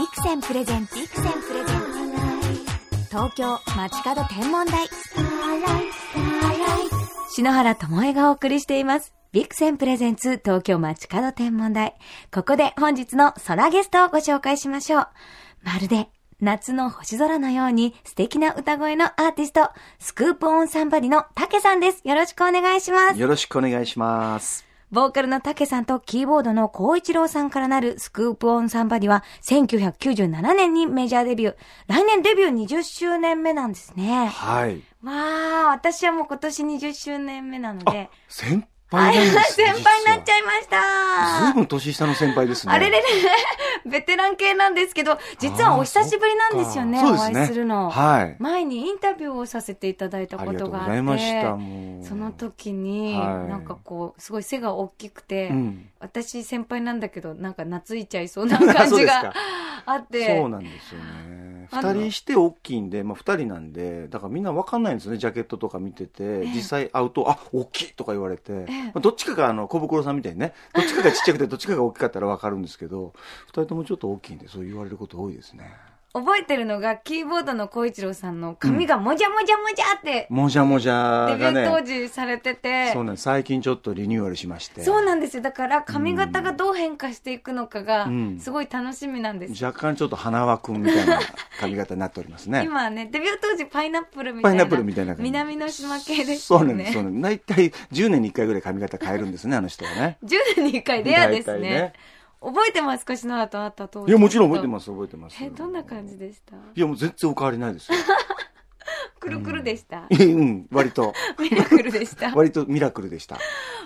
Vixen presents Vixen presents 東京まちかど天文台篠原ともえがお送りしています Vixen presents 東京まちかど天文台ここで本日の空ゲストをご紹介しましょうまるで夏の星空のように素敵な歌声のアーティスト、 Skoop On Somebody の TAKEさんです。よろしくお願いします。よろしくお願いします。ボーカルの TAKEさんとキーボードの光一郎さんからなる Skoop On Somebody は1997年にメジャーデビュー。来年デビュー20周年目なんですね。はい。わー、私はもう今年20周年目なので。先はい、輩なんです先輩になっちゃいましずいた。ぶん年下の先輩ですね。あれれれ、ベテラン系なんですけど、実はお久しぶりなんですよね、お会いするの。はい。前にインタビューをさせていただいたこととがあって、ざいました。もう。その時に、はいなんかこう、すごい背が大きくて、うん。私先輩なんだけど、なんか懐いちゃいそうな感じが あって。そうなんですよね。二人して大きいんで、まあ二人なんで、だからみんなわかんないんですよね、ジャケットとか見てて、実際会うと、あ、大きいとか言われて、ええまあどっちかがあの、小袋さんみたいにね、どっちかがちっちゃくてどっちかが大きかったらわかるんですけど、二人ともちょっと大きいんで、そう言われること多いですね。覚えてるのが、キーボードの小一郎さんの髪がもじゃもじゃもじゃって、もじゃもじゃデビがュー当ね、時されてて、そうなんです最近ちょっとリニューアルしまして。そうなんですよ。だから髪型がどう変化していくのかがう、んすごい楽しみなんです。若干ちょっと花輪くんみたいな髪型になっておりますね。今はね、デビュー当時パイナップルみたいな。パイナップルみたいな感じ。南の島系です。そうなんです、そうなんです。大体10年に1回ぐらい髪型変えるんですね、あの人はね。10年に1回レアですね。覚えてますか？篠原と会った当時。いや、もちろん覚えてます、覚えてます。え、どんな感じでした？いや、もう全然お変わりないですよ。くるくるでした？うん、割と、ミラクルでした？割とミラクルでした。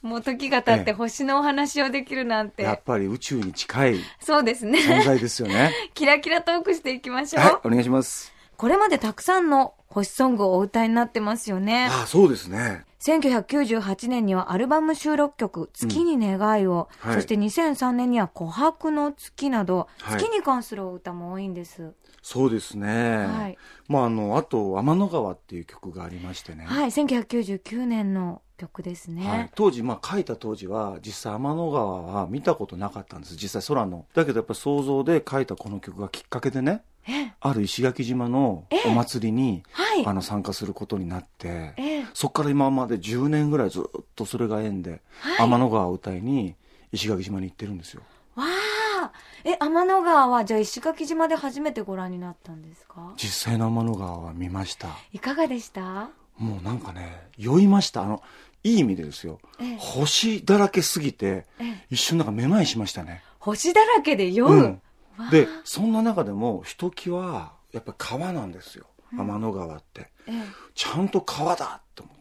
もう時が経ってええ星のお話をできるなんやてっ。ぱり宇宙に近いそうですね。存在ですよね。キラキラトークしていきましょう。はい、お願いします。これまでたくさんの星ソングをお歌いになってますよね。ああ、そうですね。1998年にはアルバム収録曲、月に願いを、はいそして2003年には琥珀の月など、はい月に関するお歌も多いんです。そうですね。はいまあ、あの、あと、天の川っていう曲がありましてね。はい、1999年の曲ですね。はい、当時、まあ、書いた当時は実際天の川は見たことなかったんです実際空のだけどやっぱり想像で書いたこの曲がきっかけでねえある石垣島のお祭りに、はい。あの参加することになってええ。そこから今まで10年ぐらいずっとそれが縁で、はい。天の川を歌いに石垣島に行ってるんですよ。わあ。え、天の川はじゃあ石垣島で初めてご覧になったんですか？実際の天の川は見ました。いかがでした？もうなんかね酔いました。あのいい意味でですよ、ええ。星だらけすぎて、ええ。一瞬なんかめまいしましたね。星だらけで酔う？うんでそんな中でもひときわやっぱ川なんですよ。天の川って、ええ。ちゃんと川だと思っ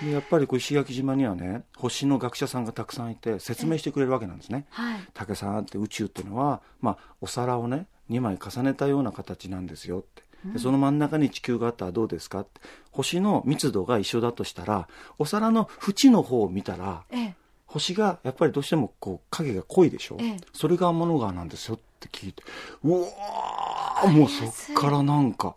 て。でやっぱりこう石垣島にはね星の学者さんがたくさんいて説明してくれるわけなんですね。はい。竹さんって宇宙っていうのは、まあ、お皿をね2枚重ねたような形なんですよって。でその真ん中に地球があったらどうですかって。星の密度が一緒だとしたらお皿の縁の方を見たらええ星がやっぱりどうしてもこう影が濃いでしょ、ええ。それが天の川なんですよって聞いてうわーもうそっからなんか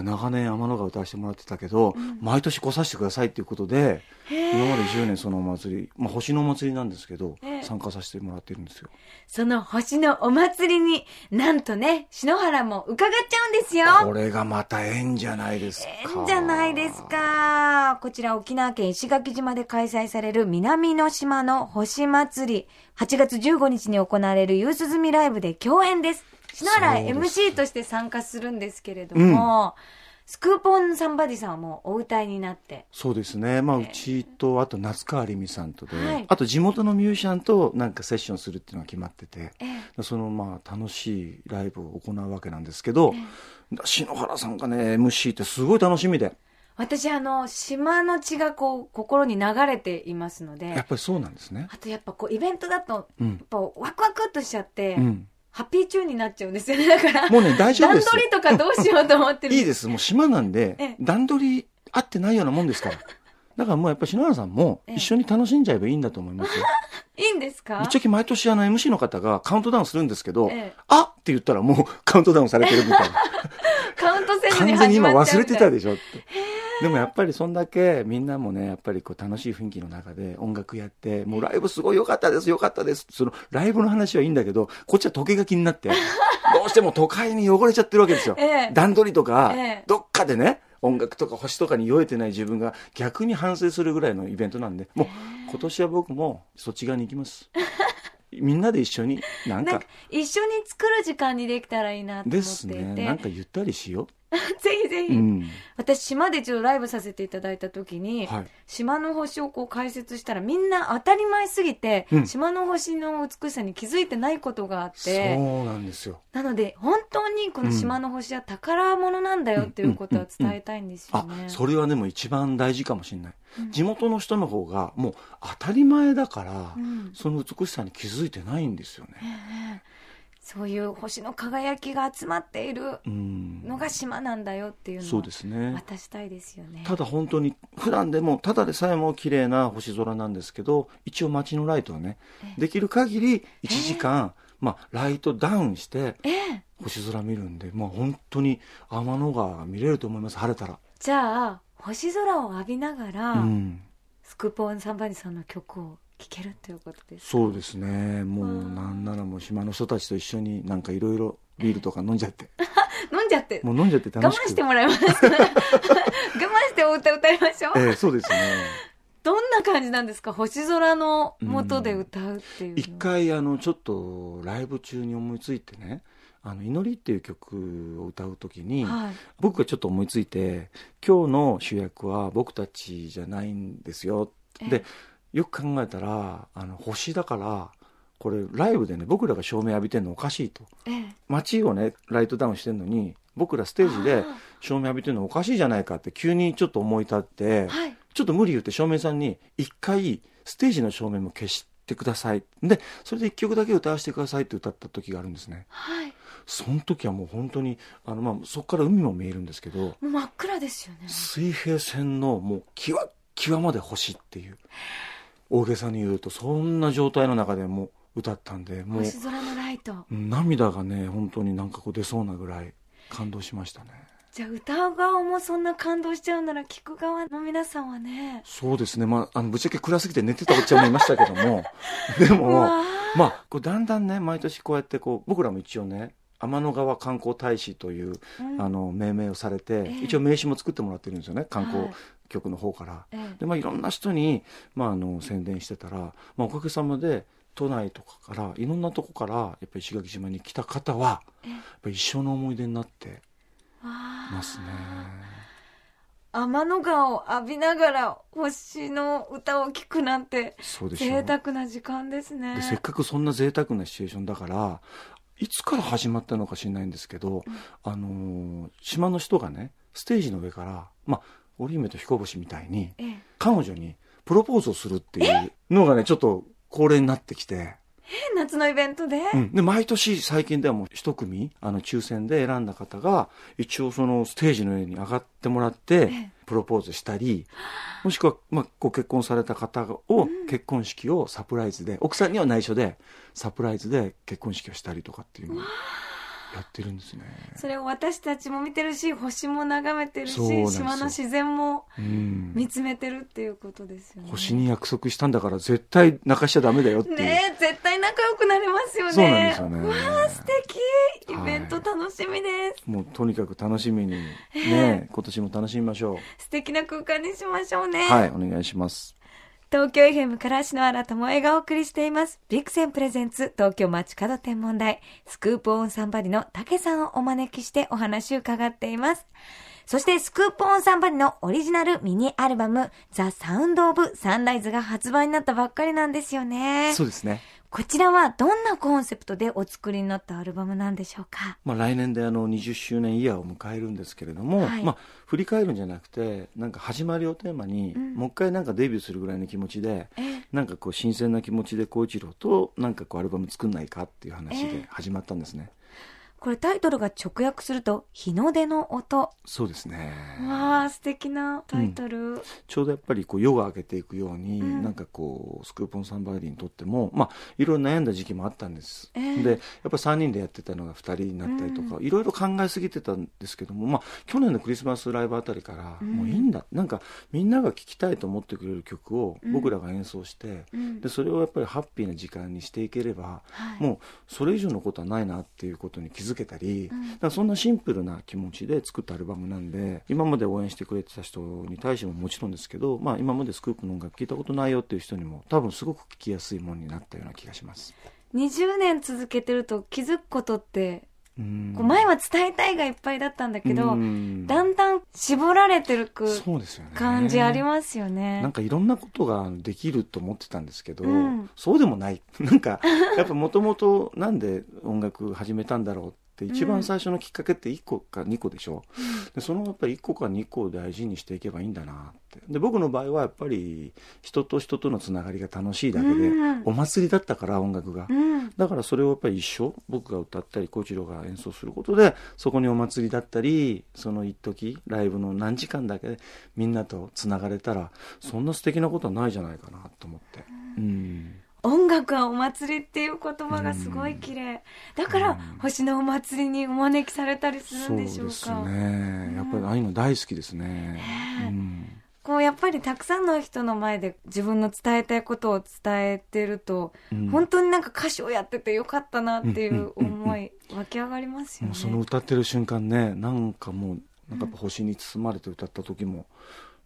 あ長年天の川歌わせてもらってたけど、毎年来させてくださいっていうことで今まで10年そのお祭り、まあ、星のお祭りなんですけど、ええ参加させてもらってるんですよその星のお祭りに、なんとね、篠原も伺っちゃうんですよ。これがまた縁じゃないですか縁じゃないですか。こちら沖縄県石垣島で開催される南の島の星祭り。8月15日に行われるユース済みライブで共演です。篠原 MC として参加するんですけれども、スクーポンサンバディさんはもうお歌いになって。そうですね、まあ、うちとあと夏川りみさんとで、はい。あと地元のミュージシャンとなんかセッションするっていうのが決まってて、ええ。そのまあ楽しいライブを行うわけなんですけど、篠原さんがね MC ってすごい楽しみで。私あの、島の血がこう、心に流れていますのでやっ、ぱりそうなんですねあとやっぱこう、イベントだと、うんやっぱワクワクっとしちゃって、うんハッピーチューンになっちゃうんですよね。だから、もうね大丈夫段です。取りとかどうしようと思ってる。いいです。もう島なんでええ。段取り合ってないようなもんですから。だからもうやっぱ篠原さんもええ。一緒に楽しんじゃえばいいんだと思いますよ。いいんですか？ぶっちゃけ毎年あの MC の方がカウントダウンするんですけど、ええ。あって言ったらもうカウントダウンされてるみたいな。カウントせずに完全に今忘れてたでしょって。でもやっぱりそんだけみんなもねやっぱりこう楽しい雰囲気の中で音楽やってもうライブすごい良かったです良かったですそのライブの話はいいんだけどこっちは時計が気になって どうしても都会に汚れちゃってるわけですよ、ええ。段取りとか、ええ。どっかでね音楽とか星とかに酔えてない自分が逆に反省するぐらいのイベントなんでもう今年は僕もそっち側に行きます。みんなで一緒になんか。一緒に作る時間にできたらいいなと思っていですて、ね。なんかゆったりしよ ぜひぜう、ひ、うん。私島でちょっとライブさせていただいた時に、はい、島の星をこう解説したらみんな当たり前すぎて、うん。島の星の美しさに気づいてないことがあっそてうなんですよ。なので本当にこの島の星は宝物なんだよっていうことは伝えたいんですよあね。それはでも一番大事かもしれない、うん。地元の人の方がもう当たり前だから、うん。その美しさに気づいてないんですよえね、えそういう星の輝きが集まっているうん。のが島なんだよっていうのそうをですね。渡したいですよね。ただ本当に普段でもただでさえも綺麗な星空なんですけど一応街のライトはねええ。できる限り1時間、まあ、ライトダウンしてええ。星空見るんで、まあ、本当に天の川が見れると思います晴れたら、じゃあ星空を浴びながら、うん、スクーポーンサンバニさんの曲を聴けるということですか？そうですね。もうなんならもう島の人たちと一緒になんかいろいろビールとか飲んじゃって。飲んじゃって。もう飲んじゃって我楽しく。慢してもらいます。我慢してお歌歌いましょう、ええそうですね。どんな感じなんですか？星空の下で歌うっていうの一回あのちょっとライブ中に思いついてね「あの祈り」っていう曲を歌う時に、はい。僕がちょっと思いついて今日の主役は僕たちじゃないんですよ。ええ。でよく考えたらあの星だからこれライブでね僕らが照明浴びてるのおかしいと。ええ。街をねライトダウンしてるのに僕らステージで照明浴びてるのおかしいじゃないかって急にちょっと思い立って、はい。ちょっと無理言って照明さんに一回ステージの照明も消してください。でそれで一曲だけ歌わせてくださいって歌った時があるんですね。はい。その時はもう本当にあの、まあ、そこから海も見えるんですけどもう真っ暗ですよね。水平線のもう際際まで星っていう大げさに言うとそんな状態の中でもう歌ったんでもう星空のライト。涙がね本当になんかこう出そうなぐらい感動しましたね。じゃあ歌う側もそんな感動しちゃうなら聞く側の皆さんはね。そうですね。まああのぶっちゃけ暗すぎて寝てたおっちゃんもいましたけども。でうもまあこうだんだんね毎年こうやってこう僕らも一応ね天の川観光大使という、うん。あの命名をされて、ええ。一応名刺も作ってもらってるんですよね観光。はい局の方から。ええ。でまあ、いろんな人に、まあ、あの宣伝してたら、まあ、おかげさまで都内とかからいろんなとこからやっぱり石垣島に来た方はええ。やっぱり一生の思い出になってますね。天の川を浴びながら星の歌を聴くなんて贅沢な時間ですね。でせっかくそんな贅沢なシチュエーションだからいつから始まったのか知らないんですけど、あのー島の人がねステージの上から、まあ、織姫と彦星みたいにええ。彼女にプロポーズをするっていうのがねちょっと恒例になってきて。夏のイベントで、うん、で毎年最近ではもう一組あの抽選で選んだ方が一応そのステージの上に上がってもらってええ。プロポーズしたりもしくは、まあ、ご結婚された方を結婚式をサプライズで奥さんには内緒でサプライズで結婚式をしたりとかっていう。のをやってるんですね。それを私たちも見てるし星も眺めてるし島の自然もうん。見つめてるっていうことですよね。星に約束したんだから絶対泣かしちゃダメだよっていう。ねえ絶対仲良くなれますよね。そうなんですよね。うわあ素敵。イベント楽しみです、もうとにかく楽しみに。ね今年も楽しみましょ素敵な空間にしましょうね。う。はいお願いします。東京 FM から篠原智恵がお送りしています。ビクセンプレゼンツ東京街角天文台スクープオンサンバリの竹さんをお招きしてお話を伺っています。そしてスクープオンサンバリのオリジナルミニアルバムザ・サウンド・オブ・サンライズが発売になったばっかりなんですよね。そうですね。こちらはどんなコンセプトでお作りになったアルバムなんでしょうか？まあ、来年であの20周年イヤーを迎えるんですけれども、はい。まあ、振り返るんじゃなくてなんか始まりをテーマに、うん。もう一回なんかデビューするぐらいの気持ちでええ。なんかこう新鮮な気持ちで孝一郎となんかこうアルバム作んないかっていう話ええ。で始まったんですね、これタイトルが直訳すると、日の出の音。そうですね。わあ、素敵なタイトル。うん、ちょうどやっぱりこう夜が明けていくように、うん、なんかこう、 Skoop On Somebody にとっても、まあ、いろいろ悩んだ時期もあったんです。えー、で、やっぱり3人でやってたのが2人になったりとか、いろいろ考えすぎてたんですけども、まあ、去年のクリスマスライブあたりから、もういいんだ。なんか、みんなが聴きたいと思ってくれる曲を僕らが演奏して、で、それをやっぱりハッピーな時間にしていければ、はい、もうそれ以上のことはないなっていうことに気づけたり、だからそんなシンプルな気持ちで作ったアルバムなんで今まで応援してくれてた人に対してももちろんですけど、まあ、今までスクープの音楽聴いたことないよっていう人にも多分すごく聴きやすいものになったような気がします。20年続けてると気づくことってこう前は伝えたいがいっぱいだったんだけど、だんだん絞られてるく感じありますよね。なんかいろんなことができると思ってたんですけど、うん、そうでもない。なんか、やっぱもともとなんで音楽始めたんだろうって一番最初のきっかけって1個か2個でしょ、うん、でそのやっぱり1個か2個を大事にしていけばいいんだなって。で僕の場合はやっぱり人と人とのつながりが楽しいだけで、うん、お祭りだったから音楽が、うん、だからそれをやっぱり一生僕が歌ったり小一郎が演奏することでそこにお祭りだったりその一時ライブの何時間だけでみんなとつながれたらそんな素敵なことはないじゃないかなと思って。うん音楽はお祭りっていう言葉がすごい綺麗、だから星のお祭りにお招きされたりするんでしょうか。そうですね。やっぱりああいうの大好きですね、うん、こうやっぱりたくさんの人の前で自分の伝えたいことを伝えてると、うん、本当になんか歌手をやっててよかったなっていう思い湧き上がりますよね、その歌ってる瞬間ねなんかもうなんか星に包まれて歌った時も、うん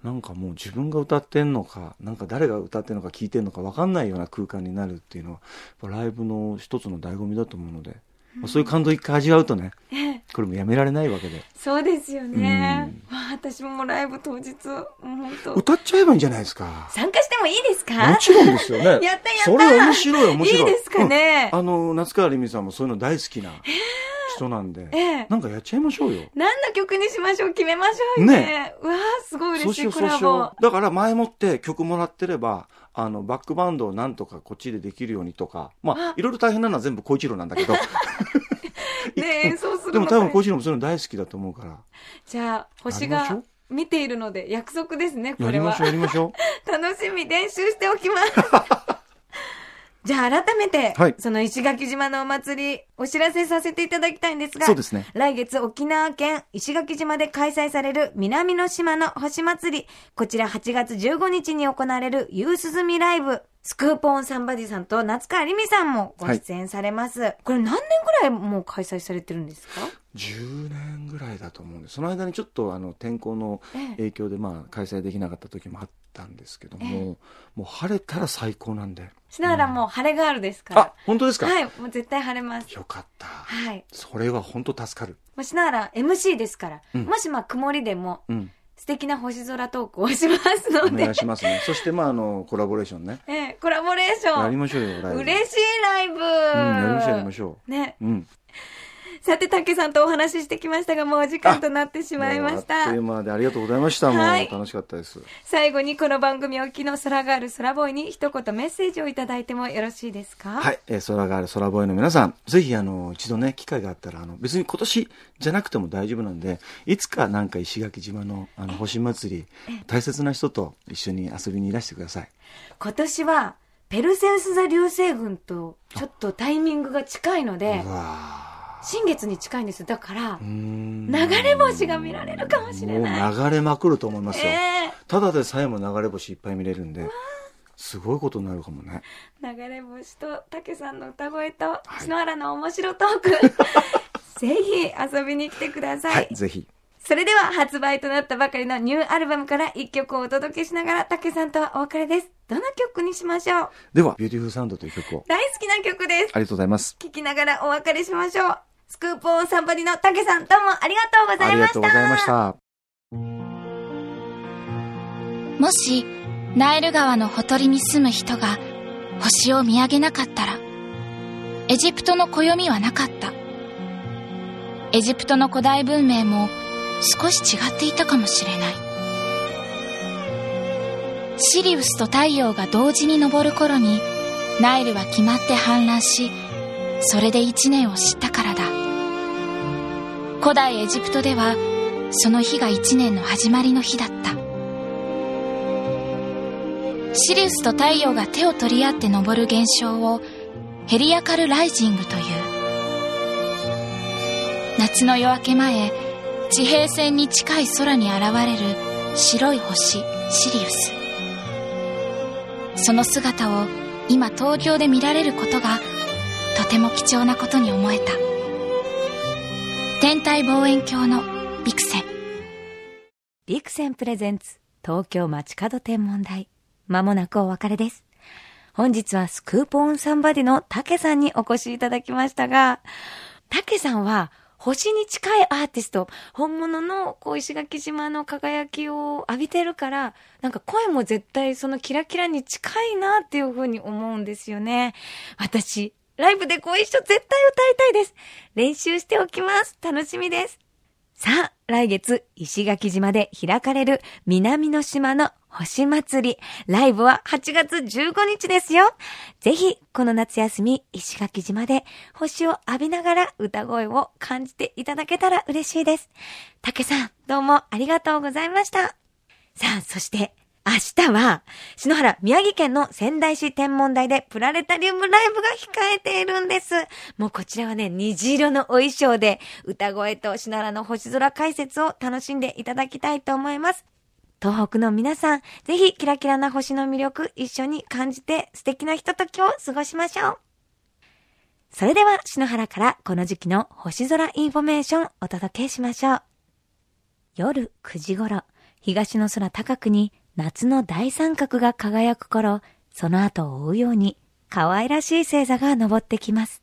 なんかもう自分が歌ってんのか、なんか誰が歌ってんのか聞いてんのか分かんないような空間になるっていうのは、ライブの一つの醍醐味だと思うので、うん、そういう感動一回味わうとね、これもやめられないわけで。そうですよね。うん、私もライブ当日、歌っちゃえばいいんじゃないですか。参加してもいいですか？もちろんですよね。やったやったそれ面白い面白い。いいですかね。うん、あの、夏川りみさんもそういうの大好きな。人なんで、ええ、なんかやっちゃいましょうよ。何の曲にしましょう？決めましょうよね。ねうわすごい嬉しいコラボ。だから前もって曲もらってれば、あの、バックバンドをなんとかこっちでできるようにとか、まあ、いろいろ大変なのは全部小一郎なんだけど。ね 演奏するでも多分小一郎もそういうの大好きだと思うから。じゃあ、星が見ているので約束ですね、これは。やりましょう、やりましょう。楽しみ、練習しておきます。じゃあ改めて、はい、その石垣島のお祭り、お知らせさせていただきたいんですが、そうですね。来月沖縄県石垣島で開催される南の島の星祭り、こちら8月15日に行われる夕涼みライブ、スクープオンサンバディさんと夏川りみさんもご出演されます。はい、これ何年ぐらいもう開催されてるんですか？10年ぐらいだと思うんですその間にちょっとあの天候の影響でまあ開催できなかった時もあったんですけども、ええ、もう晴れたら最高なんで篠原もう晴れガールですから、あ本当ですか？はいもう絶対晴れますよかったはいそれは本当助かる篠原 MC ですから、うん、もしまあ曇りでも、うん素敵な星空トークをしますので。お願いしますね。そして、まあ、あの、コラボレーションね。ええ、コラボレーション。やりましょうよ、ライブ。嬉しいライブ。うん、やりましょう、やりましょう。ね。うん。さて、竹さんとお話ししてきましたが、もうお時間となってしまいました。あっという間でありがとうございました。はい、もう楽しかったです。最後にこの番組おきの空がある空ボーイに一言メッセージをいただいてもよろしいですか？はい、えー、空がある空ボーイの皆さん、ぜひあの、一度ね、機会があったら、あの、別に今年じゃなくても大丈夫なんで、いつかなんか石垣島のあの、星祭り、大切な人と一緒に遊びにいらしてください。今年は、ペルセウス座流星群とちょっとタイミングが近いので、うわ新月に近いんです。だから流れ星が見られるかもしれない。流れまくると思いますよ、えー、ただでさえも流れ星いっぱい見れるんですごいことになるかもね。流れ星と武さんの歌声と篠原の面白トーク、ぜひ遊びに来てください、はい、ぜひ。それでは発売となったばかりのニューアルバムから一曲をお届けしながら、竹さんとはお別れです。どの曲にしましょう？では、 Beautiful Sound という曲を。大好きな曲です。ありがとうございます。聴きながらお別れしましょう。 Skoop On Somebody の TAKEさん、どうもありがとうございました。ありがとうございました。もし、ナイル川のほとりに住む人が星を見上げなかったら、エジプトの暦はなかった。エジプトの古代文明も少し違っていたかもしれない。シリウスと太陽が同時に昇る頃に、ナイルは決まって氾濫し、それで一年を知ったからだ古代エジプトではその日が一年の始まりの日だった。シリウスと太陽が手を取り合って昇る現象をヘリアカルライジングという。夏の夜明け前地平線に近い空に現れる白い星シリウス。その姿を今東京で見られることがとても貴重なことに思えた。天体望遠鏡のビクセン。ビクセンプレゼンツ東京街角天文台。まもなくお別れです。本日はスクープオンサンバディの竹さんにお越しいただきましたが竹さんは星に近いアーティスト、本物のこう石垣島の輝きを浴びてるから、なんか声も絶対そのキラキラに近いなっていうふうに思うんですよね。私、ライブでご一緒絶対歌いたいです。練習しておきます。楽しみです。さあ、来月、石垣島で開かれる南の島の星祭り。ライブは8月15日ですよ。ぜひ、この夏休み、石垣島で星を浴びながら歌声を感じていただけたら嬉しいです。竹さん、どうもありがとうございました。さあ、そして、明日は、篠原、宮城県の仙台市天文台でプラネタリウムライブが控えているんです。もうこちらはね、虹色のお衣装で、歌声と篠原の星空解説を楽しんでいただきたいと思います。東北の皆さん、ぜひキラキラな星の魅力一緒に感じて素敵なひとときを過ごしましょう。それでは、篠原からこの時期の星空インフォメーションお届けしましょう。夜9時頃、東の空高くに夏の大三角が輝く頃、その後を追うように可愛らしい星座が昇ってきます。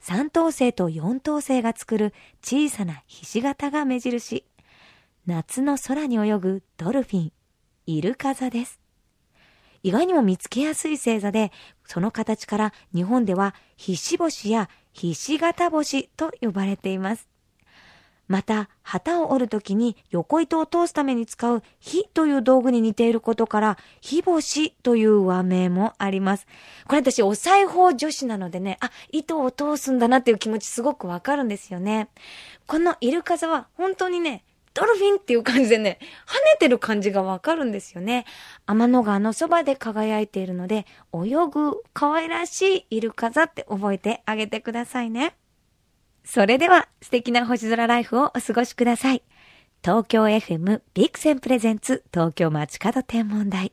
三等星と四等星が作る小さなひし形が目印。夏の空に泳ぐドルフィン、イルカ座です。意外にも見つけやすい星座で、その形から日本ではひし星やひし形星と呼ばれています。また、旗を折るときに横糸を通すために使う火という道具に似ていることから、火星という和名もあります。これ私、お裁縫女子なのでね、あ、糸を通すんだなっていう気持ちすごくわかるんですよね。このイルカ座は本当にね、ドルフィンっていう感じでね、跳ねてる感じがわかるんですよね。天の川のそばで輝いているので、泳ぐ可愛らしいイルカ座って覚えてあげてくださいね。それでは素敵な星空ライフをお過ごしください。東京 FM ビクセンプレゼンツ東京街角天文台。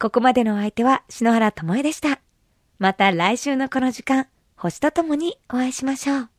ここまでのお相手は篠原ともえでした。また来週のこの時間、星とともにお会いしましょう。